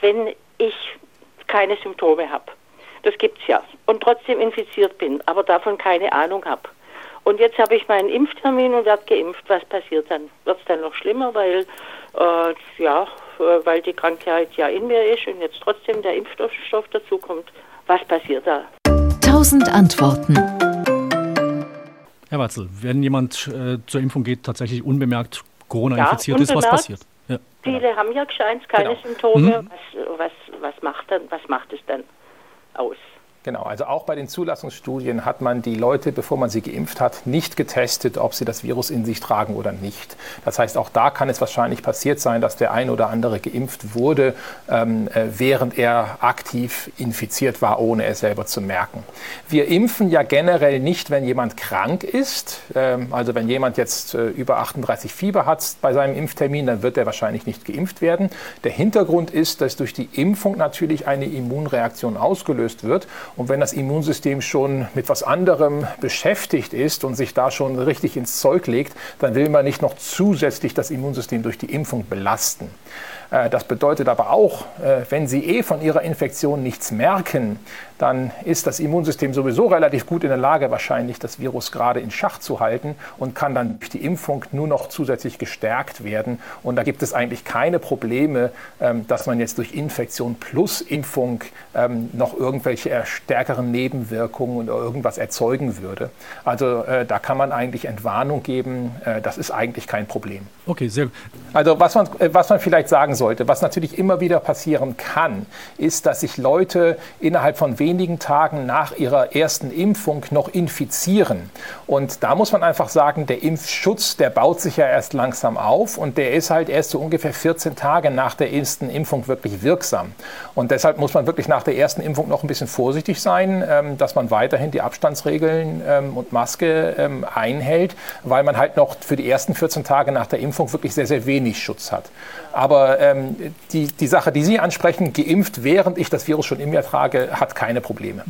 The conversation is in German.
wenn ich keine Symptome habe. Das gibt's ja. Und trotzdem infiziert bin, aber davon keine Ahnung habe. Und jetzt habe ich meinen Impftermin und werde geimpft. Was passiert dann? Wird es dann noch schlimmer, weil äh, ja, äh, weil die Krankheit ja in mir ist und jetzt trotzdem der Impfstoff dazukommt? Was passiert da? Tausend Antworten. Herr Watzel, wenn jemand äh, zur Impfung geht, tatsächlich unbemerkt Corona ja, infiziert unbemerkt. ist, was passiert? Ja. Viele haben ja gescheint keine genau. Symptome. Mhm. Was, was, was, macht dann, was macht es dann? Genau, also auch bei den Zulassungsstudien hat man die Leute, bevor man sie geimpft hat, nicht getestet, ob sie das Virus in sich tragen oder nicht. Das heißt, auch da kann es wahrscheinlich passiert sein, dass der ein oder andere geimpft wurde, ähm, äh, während er aktiv infiziert war, ohne es selber zu merken. Wir impfen ja generell nicht, wenn jemand krank ist. Ähm, also wenn jemand jetzt äh, über 38 Fieber hat bei seinem Impftermin, dann wird er wahrscheinlich nicht geimpft werden. Der Hintergrund ist, dass durch die Impfung natürlich eine Immunreaktion ausgelöst wird und wenn das Immunsystem schon mit was anderem beschäftigt ist und sich da schon richtig ins Zeug legt, dann will man nicht noch zusätzlich das Immunsystem durch die Impfung belasten. Äh, das bedeutet aber auch, äh, wenn Sie eh von Ihrer Infektion nichts merken, dann ist das Immunsystem sowieso relativ gut in der Lage, wahrscheinlich das Virus gerade in Schach zu halten und kann dann durch die Impfung nur noch zusätzlich gestärkt werden. Und da gibt es eigentlich keine Probleme, ähm, dass man jetzt durch Infektion plus Impfung ähm, noch irgendwelche stärkeren Nebenwirkungen oder irgendwas erzeugen würde. Also äh, da kann man eigentlich Entwarnung geben. Das ist eigentlich kein Problem. Okay, sehr gut. Also was man, was man vielleicht sagen sollte, was natürlich immer wieder passieren kann, ist, dass sich Leute innerhalb von wenigen Tagen nach ihrer ersten Impfung noch infizieren. Und da muss man einfach sagen, der Impfschutz, der baut sich ja erst langsam auf und der ist halt erst so ungefähr 14 Tage nach der ersten Impfung wirklich wirksam. Und deshalb muss man wirklich nach der ersten Impfung noch ein bisschen vorsichtig sein, ähm, dass man weiterhin die Abstandsregeln ähm, und Maske ähm, einhält, weil man halt noch für die ersten 14 Tage nach der Impfung wirklich sehr, sehr wenig Schutz hat. Aber ähm, die, die Sache, die Sie ansprechen, geimpft, während ich das Virus schon in mir trage, hat keine Probleme.